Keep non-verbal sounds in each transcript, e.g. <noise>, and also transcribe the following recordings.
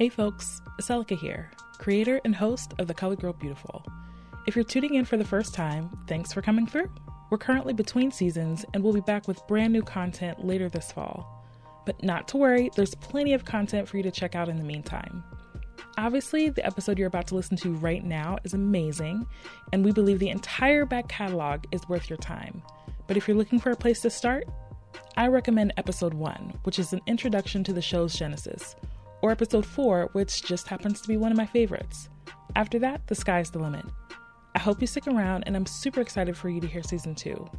Hey folks, Selika here, creator and host of The Colored Girl Beautiful. If you're tuning in for the first time, thanks for coming through. We're currently between seasons and we'll be back with brand new content later this fall. But not to worry, there's plenty of content for you to check out in the meantime. Obviously, the episode you're about to listen to right now is amazing, and we believe the entire back catalog is worth your time. But if you're looking for a place to start, I recommend episode 1, which is an introduction to the show's genesis, or episode 4, which just happens to be one of my favorites. After that, the sky's the limit. I hope you stick around, and I'm super excited for you to hear season 2.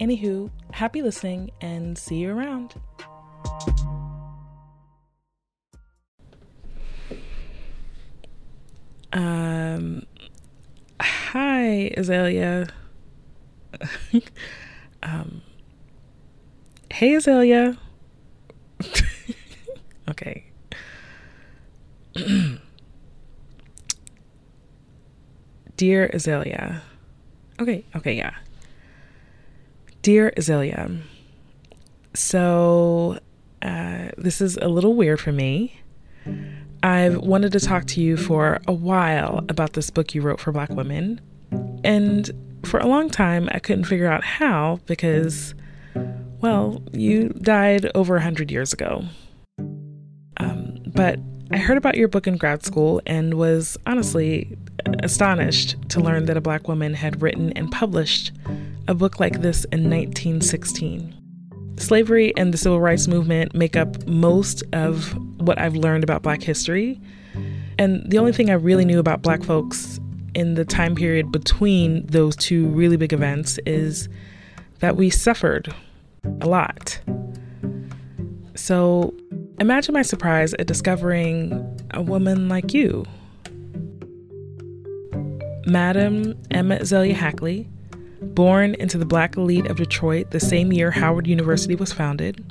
Anywho, happy listening, and see you around. Um, hi, Azalia. <laughs> um, hey, Azalia. <laughs> okay. Dear Azalia. Okay, okay, yeah. Dear Azalia. So, uh, this is a little weird for me. I've wanted to talk to you for a while about this book you wrote for Black women. And for a long time, I couldn't figure out how because, well, you died over a 100 years ago. Um, but I heard about your book in grad school and was honestly astonished to learn that a black woman had written and published a book like this in 1916. Slavery and the civil rights movement make up most of what I've learned about black history. And the only thing I really knew about black folks in the time period between those two really big events is that we suffered a lot. So imagine my surprise at discovering a woman like you. Madam Emma Azalia Hackley Born into the black elite of Detroit the same year Howard University was founded,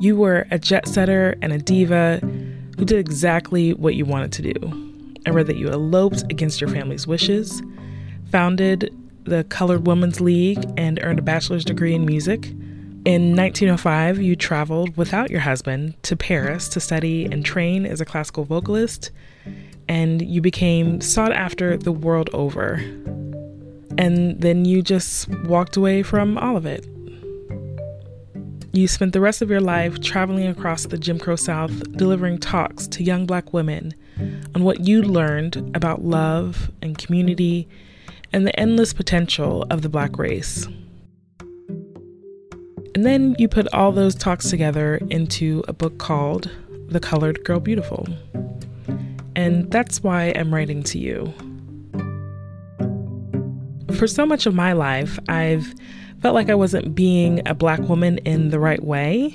you were a jet setter and a diva who did exactly what you wanted to do. I read that you eloped against your family's wishes, founded the Colored Women's League, and earned a bachelor's degree in music. In 1905, you traveled without your husband to Paris to study and train as a classical vocalist, and you became sought after the world over and then you just walked away from all of it. You spent the rest of your life traveling across the Jim Crow South, delivering talks to young black women on what you learned about love and community and the endless potential of the black race. And then you put all those talks together into a book called The Colored Girl Beautiful. And that's why I'm writing to you for so much of my life, I've felt like I wasn't being a black woman in the right way.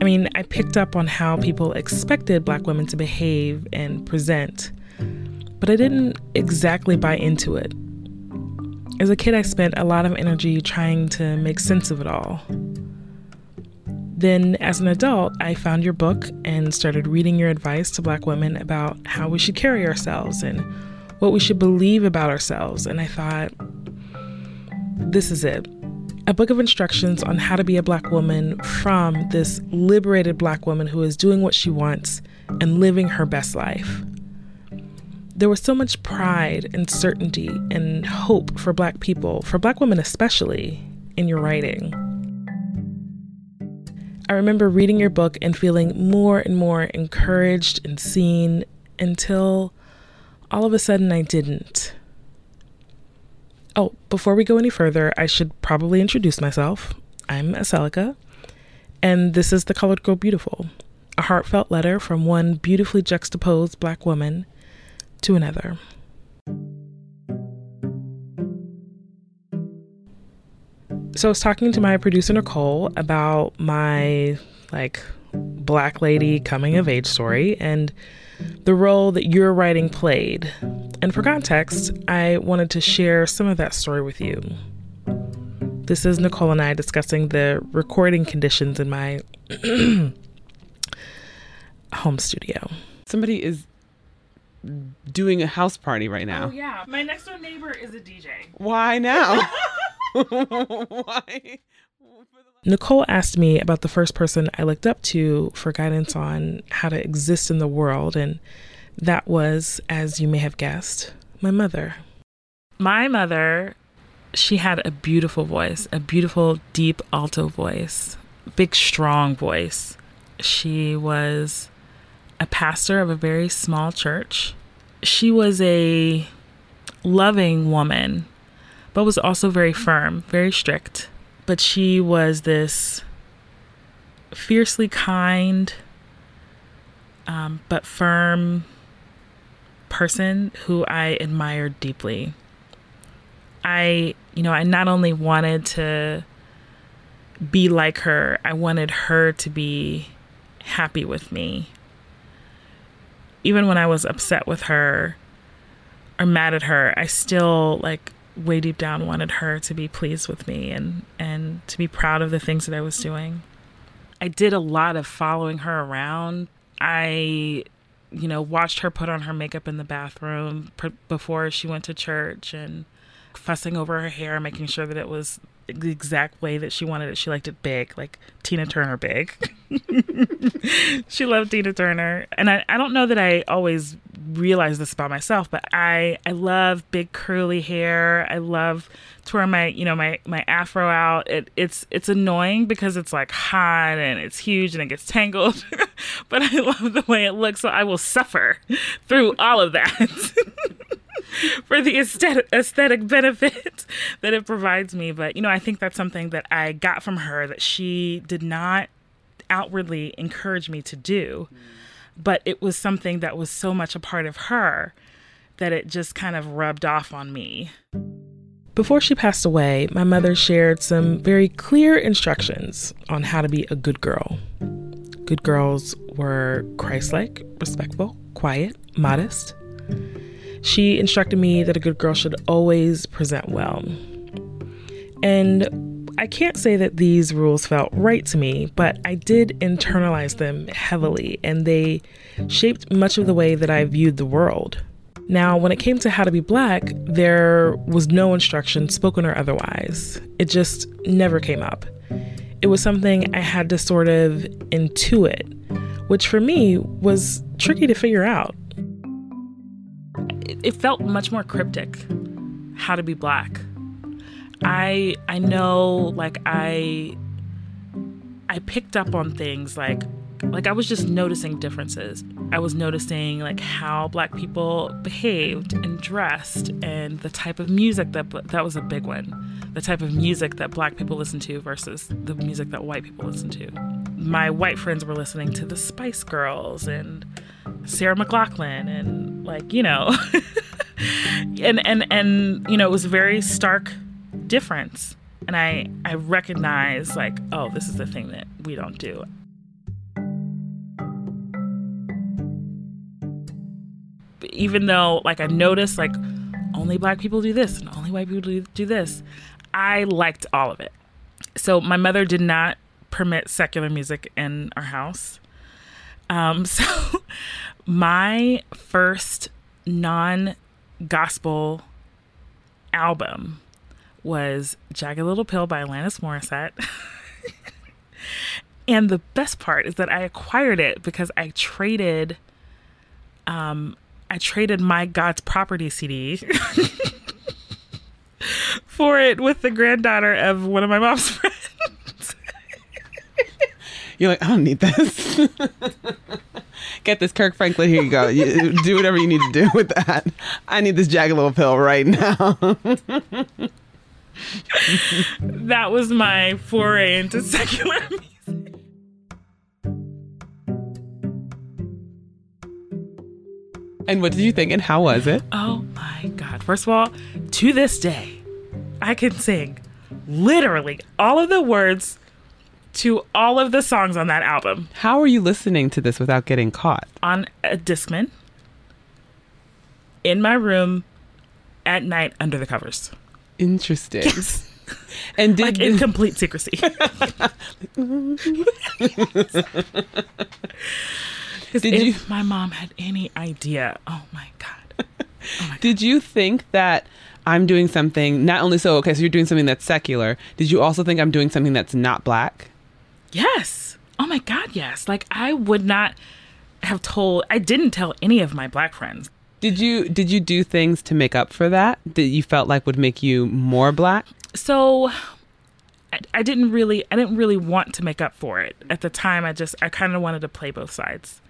I mean, I picked up on how people expected black women to behave and present, but I didn't exactly buy into it. As a kid, I spent a lot of energy trying to make sense of it all. Then, as an adult, I found your book and started reading your advice to black women about how we should carry ourselves and what we should believe about ourselves. And I thought, this is it a book of instructions on how to be a black woman from this liberated black woman who is doing what she wants and living her best life. There was so much pride and certainty and hope for black people, for black women especially, in your writing. I remember reading your book and feeling more and more encouraged and seen until all of a sudden I didn't. Oh, before we go any further, I should probably introduce myself. I'm Aseloka, and this is The Colored Girl Beautiful, a heartfelt letter from one beautifully juxtaposed black woman to another. So I was talking to my producer Nichole about my like black lady coming of age story and the role that your writing played. And for context, I wanted to share some of that story with you. This is Nichole and I discussing the recording conditions in my <clears throat> home studio. Somebody is doing a house party right oh, now. Oh, yeah. My next door neighbor is a DJ. Why now? <laughs> Why? Nichole asked me about the first person I looked up to for guidance on how to exist in the world, and that was, as you may have guessed, my mother. My mother, she had a beautiful voice, a beautiful, deep alto voice, big, strong voice. She was a pastor of a very small church. She was a loving woman, but was also very firm, very strict. But she was this fiercely kind, um, but firm person who I admired deeply. I, you know, I not only wanted to be like her, I wanted her to be happy with me. Even when I was upset with her or mad at her, I still like way deep down wanted her to be pleased with me and and to be proud of the things that I was doing. I did a lot of following her around. I you know, watched her put on her makeup in the bathroom pr- before she went to church and fussing over her hair, making sure that it was the exact way that she wanted it. She liked it big, like Tina Turner big. <laughs> she loved Tina Turner. And I, I don't know that I always realized this about myself, but I, I love big curly hair. I love to wear my, you know, my, my afro out. It, it's, it's annoying because it's like hot and it's huge and it gets tangled, <laughs> but I love the way it looks. So I will suffer through all of that. <laughs> <laughs> for the aesthetic, aesthetic benefit <laughs> that it provides me. But, you know, I think that's something that I got from her that she did not outwardly encourage me to do. Mm. But it was something that was so much a part of her that it just kind of rubbed off on me. Before she passed away, my mother shared some very clear instructions on how to be a good girl. Good girls were Christ like, respectful, quiet, modest. She instructed me that a good girl should always present well. And I can't say that these rules felt right to me, but I did internalize them heavily, and they shaped much of the way that I viewed the world. Now, when it came to how to be black, there was no instruction, spoken or otherwise. It just never came up. It was something I had to sort of intuit, which for me was tricky to figure out it, felt much more cryptic how to be black. I I know like I I picked up on things like like I was just noticing differences. I was noticing like how black people behaved and dressed and the type of music that that was a big one. The type of music that black people listen to versus the music that white people listen to. My white friends were listening to the Spice Girls and Sarah McLachlan and like, you know, <laughs> and and and you know, it was a very stark difference. And I I recognize like, oh, this is the thing that we don't do. Even though like I noticed like only black people do this and only white people do this, I liked all of it. So my mother did not permit secular music in our house. Um, <laughs> so my first non gospel album was Jagged Little Pill by Alanis Morissette. <laughs> and the best part is that I acquired it because I traded um I traded my God's property CD <laughs> for it with the granddaughter of one of my mom's <laughs> friends. You're like, I don't need this. Get this Kirk Franklin. Here you go. You, <laughs> do whatever you need to do <laughs> with that. I need this Jagged Little Pill right now. <laughs> that was my foray into secular music. And what did you think and how was it? Oh my God. First of all, to this day, I can sing literally all of the words to all of the songs on that album. How are you listening to this without getting caught? On a Discman in my room at night under the covers. Interesting. Yes. <laughs> And did like in complete secrecy. <laughs> Did if you, my mom had any idea, oh my god. Oh my <laughs> did god. you think that I'm doing something not only so okay, so you're doing something that's secular. Did you also think I'm doing something that's not black? Yes. Oh my God, yes. Like I would not have told I didn't tell any of my black friends. Did you did you do things to make up for that that you felt like would make you more black? So I, I didn't really I didn't really want to make up for it. At the time I just I kind of wanted to play both sides.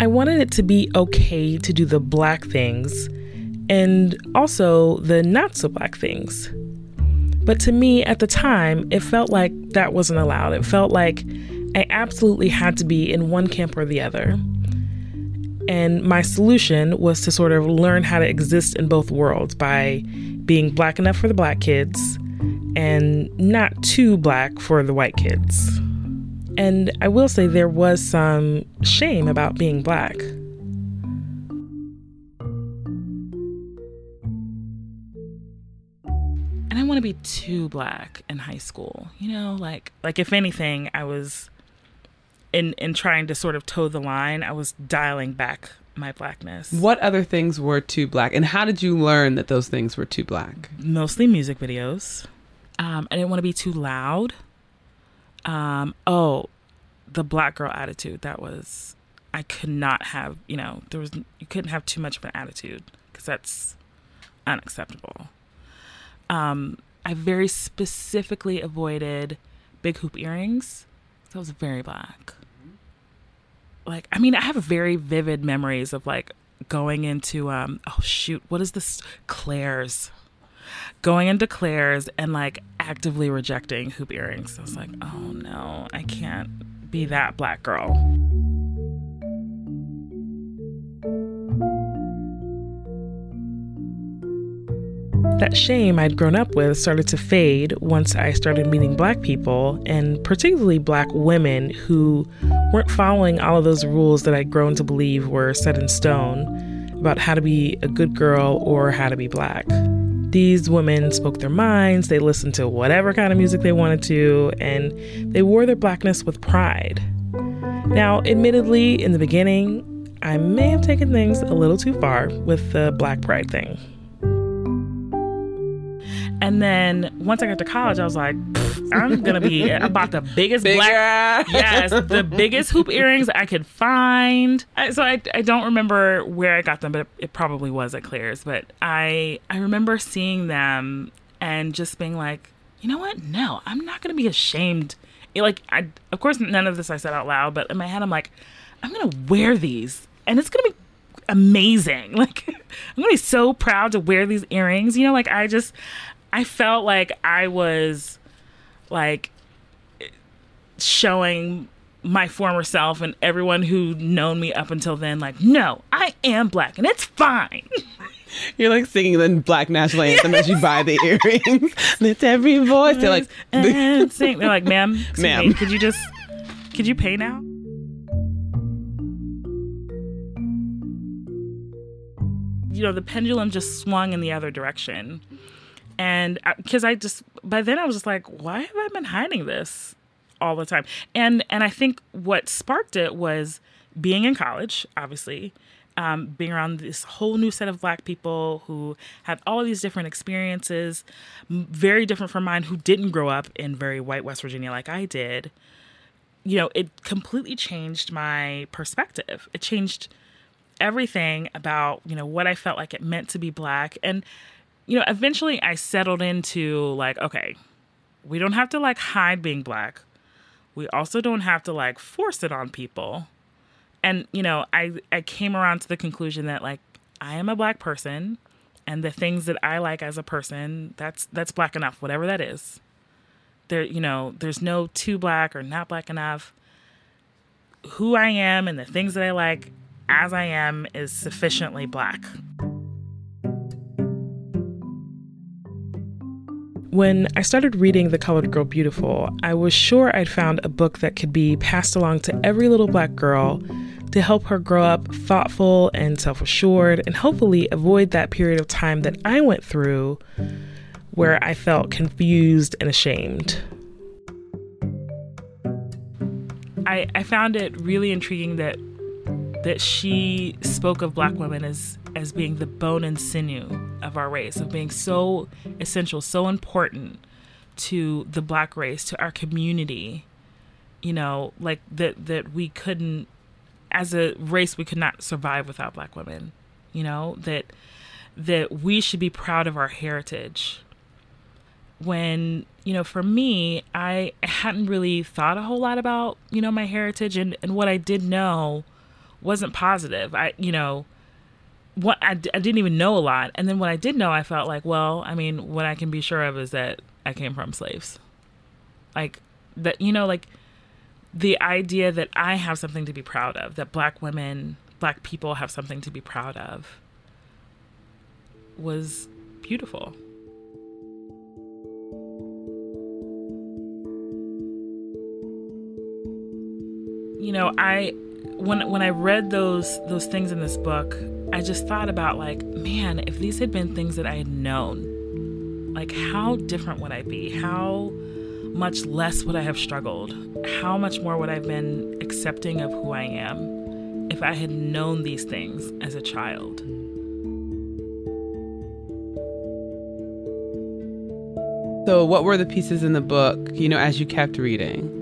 I wanted it to be okay to do the black things and also the not so black things. But to me at the time, it felt like that wasn't allowed. It felt like I absolutely had to be in one camp or the other. And my solution was to sort of learn how to exist in both worlds by being black enough for the black kids and not too black for the white kids. And I will say there was some shame about being black. Didn't want to be too black in high school, you know, like like if anything, I was in in trying to sort of toe the line, I was dialing back my blackness. What other things were too black, and how did you learn that those things were too black? Mostly music videos. Um, I didn't want to be too loud. Um, oh, the black girl attitude. That was, I could not have, you know, there was, you couldn't have too much of an attitude because that's unacceptable. Um, I very specifically avoided big hoop earrings. So was very black. Like, I mean, I have very vivid memories of like going into, um, oh shoot, what is this? Claire's going into Claire's and like actively rejecting hoop earrings. I was like, oh no, I can't be that black girl. That shame I'd grown up with started to fade once I started meeting black people, and particularly black women who weren't following all of those rules that I'd grown to believe were set in stone about how to be a good girl or how to be black. These women spoke their minds, they listened to whatever kind of music they wanted to, and they wore their blackness with pride. Now, admittedly, in the beginning, I may have taken things a little too far with the black pride thing. And then once I got to college, I was like, I'm gonna be about the biggest Bigger. black, <laughs> yes, the biggest hoop earrings I could find. I, so I, I don't remember where I got them, but it, it probably was at Claire's. But I I remember seeing them and just being like, you know what? No, I'm not gonna be ashamed. It, like, I of course none of this I said out loud, but in my head I'm like, I'm gonna wear these, and it's gonna be amazing. <laughs> Like, I'm gonna be so proud to wear these earrings. You know, like I just I felt like I was like showing my former self and everyone who known me up until then like no i am black and it's fine <laughs> You're like singing the black national anthem as you buy the <laughs> earrings. Lift every voice. They're like, and sing. they're like ma'am <laughs> Ma'am. me, could you just could you pay now you know the pendulum just swung in the other direction and because I just by then I was just like, why have I been hiding this all the time? And and I think what sparked it was being in college, obviously, um, being around this whole new set of Black people who had all these different experiences, very different from mine, who didn't grow up in very white West Virginia like I did. You know, it completely changed my perspective. It changed everything about you know what I felt like it meant to be Black and you know, eventually I settled into like, okay, we don't have to like hide being black. We also don't have to like force it on people. And, you know, I I came around to the conclusion that like I am a black person and the things that I like as a person, that's that's black enough, whatever that is. There, you know, there's no too black or not black enough. Who I am and the things that I like as I am is sufficiently black. When I started reading The Colored Girl Beautiful, I was sure I'd found a book that could be passed along to every little black girl to help her grow up thoughtful and self assured and hopefully avoid that period of time that I went through where I felt confused and ashamed. I, I found it really intriguing that that she spoke of black women as as being the bone and sinew of our race, of being so essential, so important to the black race, to our community. You know, like that that we couldn't as a race we could not survive without black women. You know, that that we should be proud of our heritage. When, you know, for me, I hadn't really thought a whole lot about, you know, my heritage and, and what I did know wasn't positive. I, you know, what I, I didn't even know a lot. And then when I did know, I felt like, well, I mean, what I can be sure of is that I came from slaves. Like that, you know, like the idea that I have something to be proud of, that black women, black people have something to be proud of was beautiful. You know, I when when I read those those things in this book, I just thought about like, man, if these had been things that I had known, like how different would I be? How much less would I have struggled? How much more would I have been accepting of who I am if I had known these things as a child? So, what were the pieces in the book, you know, as you kept reading,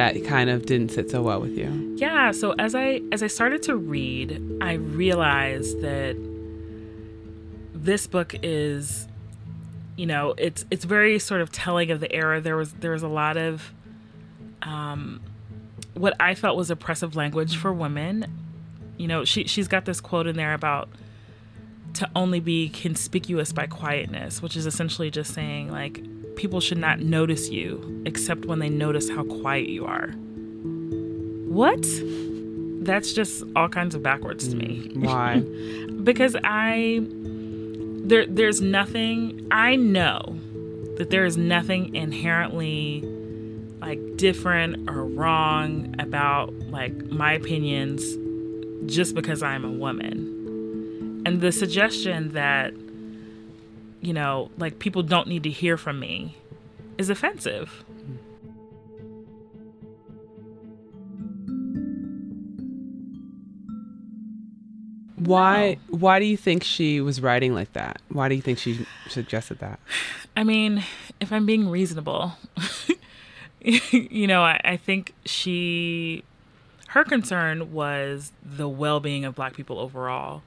that kind of didn't sit so well with you? Yeah. So as I as I started to read, I realized that this book is, you know, it's it's very sort of telling of the era. There was there was a lot of, um, what I felt was oppressive language for women. You know, she she's got this quote in there about to only be conspicuous by quietness, which is essentially just saying, like, people should not notice you except when they notice how quiet you are. What? That's just all kinds of backwards to me. Mm, <laughs> why? because I there there's nothing I know that there is nothing inherently like different or wrong about like my opinions just because I'm a woman. And the suggestion that, you know, like people don't need to hear from me is offensive. Why why do you think she was writing like that? Why do you think she suggested that? I mean, if I'm being reasonable, <laughs> you know, I, I think she her concern was the well-being of black people overall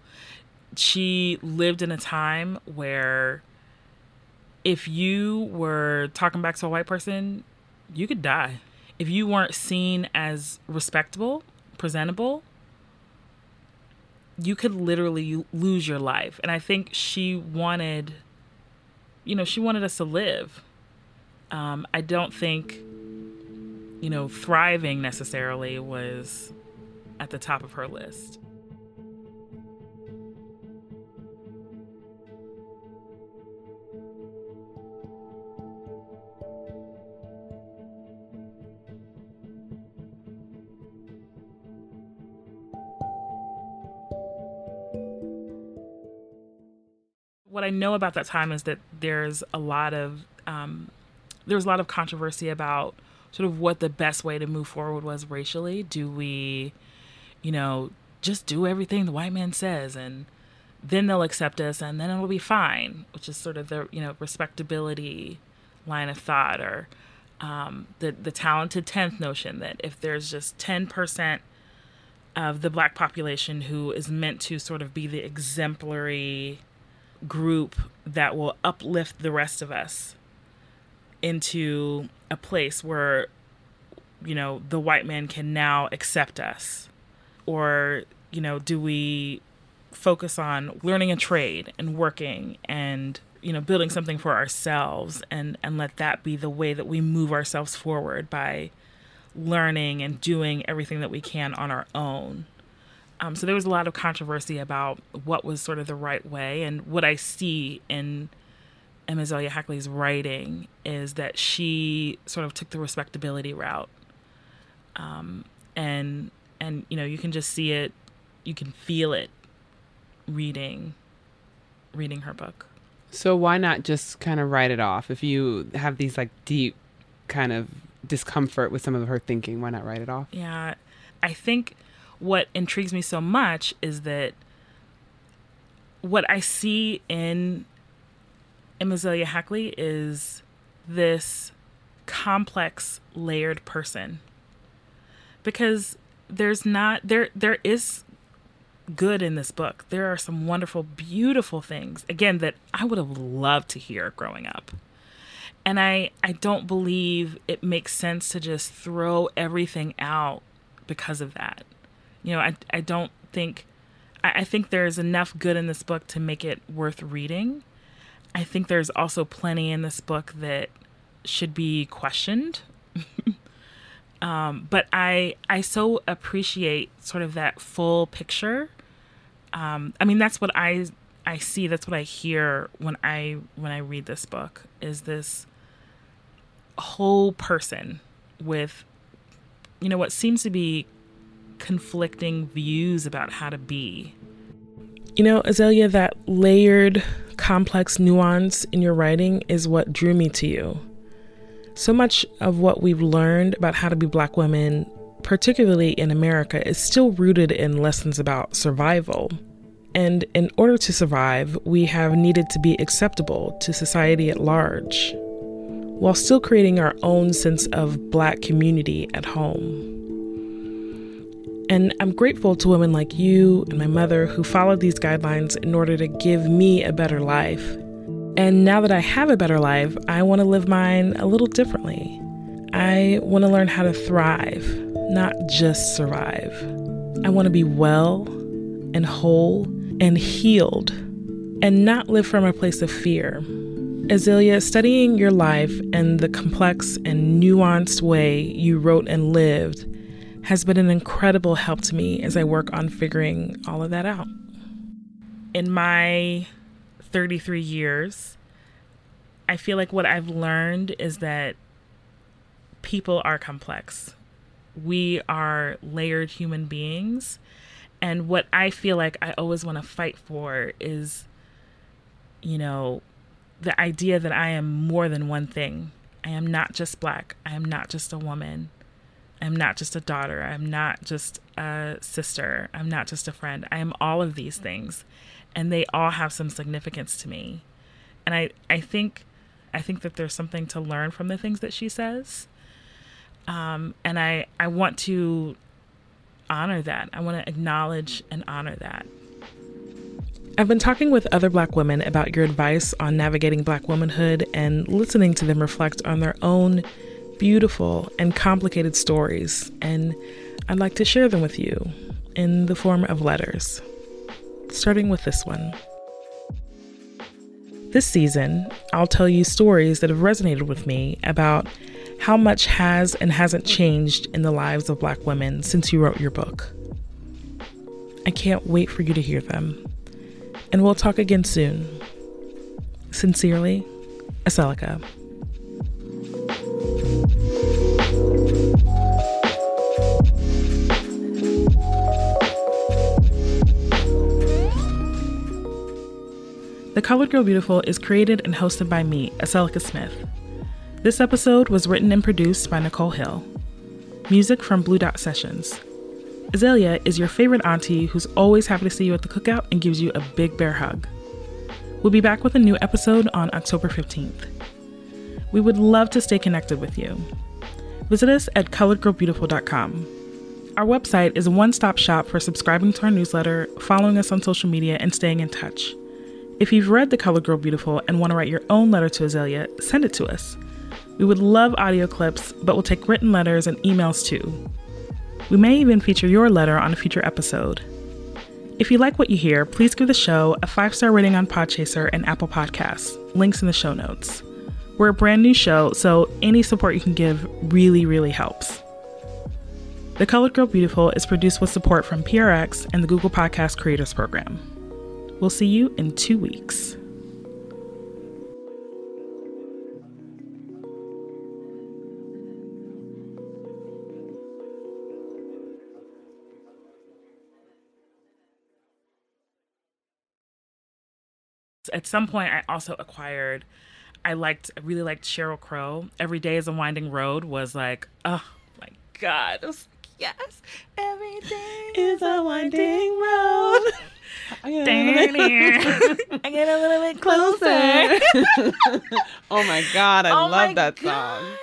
she lived in a time where if you were talking back to a white person, you could die. If you weren't seen as respectable, presentable, you could literally lose your life. And I think she wanted, you know, she wanted us to live. Um, I don't think, you know, thriving necessarily was at the top of her list. What I know about that time is that there's a lot of um, a lot of controversy about sort of what the best way to move forward was racially. Do we, you know, just do everything the white man says and then they'll accept us and then it'll be fine, which is sort of the you know respectability line of thought or um, the the talented tenth notion that if there's just ten percent of the black population who is meant to sort of be the exemplary group that will uplift the rest of us into a place where you know the white man can now accept us. Or you know do we focus on learning a trade and working and you know building something for ourselves and and let that be the way that we move ourselves forward by learning and doing everything that we can on our own um, so there was a lot of controversy about what was sort of the right way. And what I see in Emma Azalia Hackley's writing is that she sort of took the respectability route. Um, and and you know you can just see it, you can feel it reading reading her book. So why not just kind of write it off if you have these like deep kind of discomfort with some of her thinking. Why not write it off? Yeah. I think what intrigues me so much is that what I see in Emma Azalia Hackley is this complex, layered person. Because there's not there there is good in this book. There are some wonderful, beautiful things, again, that I would have loved to hear growing up. And I, I don't believe it makes sense to just throw everything out because of that. You know, I, I don't think, I, I think there's enough good in this book to make it worth reading. I think there's also plenty in this book that should be questioned. <laughs> Um, but I I so appreciate sort of that full picture. Um, I mean, that's what I I see. That's what I hear when I when I read this book. Is this whole person with you know what seems to be conflicting views about how to be. You know, Azalia, that layered, complex nuance in your writing is what drew me to you. So much of what we've learned about how to be Black women, particularly in America, is still rooted in lessons about survival. And in order to survive, we have needed to be acceptable to society at large, while still creating our own sense of Black community at home. And I'm grateful to women like you and my mother who followed these guidelines in order to give me a better life and now that I have a better life, I want to live mine a little differently. I want to learn how to thrive, not just survive. I want to be well and whole and healed and not live from a place of fear. Azalia, studying your life and the complex and nuanced way you wrote and lived has been an incredible help to me as I work on figuring all of that out. In my 33 years, I feel like what I've learned is that people are complex. We are layered human beings. And what I feel like I always want to fight for is, you know, the idea that I am more than one thing. I am not just black. I am not just a woman. I'm not just a daughter. I'm not just a sister. I'm not just a friend. I am all of these things and they all have some significance to me. And I, I think I think that there's something to learn from the things that she says. Um, and I, I want to honor that. I want to acknowledge and honor that. I've been talking with other Black women about your advice on navigating Black womanhood and listening to them reflect on their own beautiful and complicated stories. And I'd like to share them with you in the form of letters starting with this one. This season, I'll tell you stories that have resonated with me about how much has and hasn't changed in the lives of Black women since you wrote your book. I can't wait for you to hear them. And we'll talk again soon. Sincerely, Aseloka. The Colored Girl Beautiful is created and hosted by me, Aseloka Smith. This episode was written and produced by Nichole Hill. Music from Blue Dot Sessions. Azalia is your favorite auntie who's always happy to see you at the cookout and gives you a big bear hug. We'll be back with a new episode on October 15th. We would love to stay connected with you. Visit us at coloredgirlbeautiful.com. Our website is a one stop shop for subscribing to our newsletter, following us on social media, and staying in touch. If you've read The Colored Girl Beautiful and want to write your own letter to Azalia, send it to us. We would love audio clips, but we'll take written letters and emails too. We may even feature your letter on a future episode. If you like what you hear, please give the show a five star rating on Podchaser and Apple Podcasts. Links in the show notes. We're a brand new show, so any support you can give really, really helps. The Colored Girl Beautiful is produced with support from PRX and the Google Podcast Creators Program. We'll see you in two weeks. at some point I also acquired. I liked, I really liked Sheryl Crow. Every day is a winding road was like, oh my god, it was yes, everything is a winding road. <laughs> I get a little bit closer. <laughs> oh my god, I Oh love that song. God.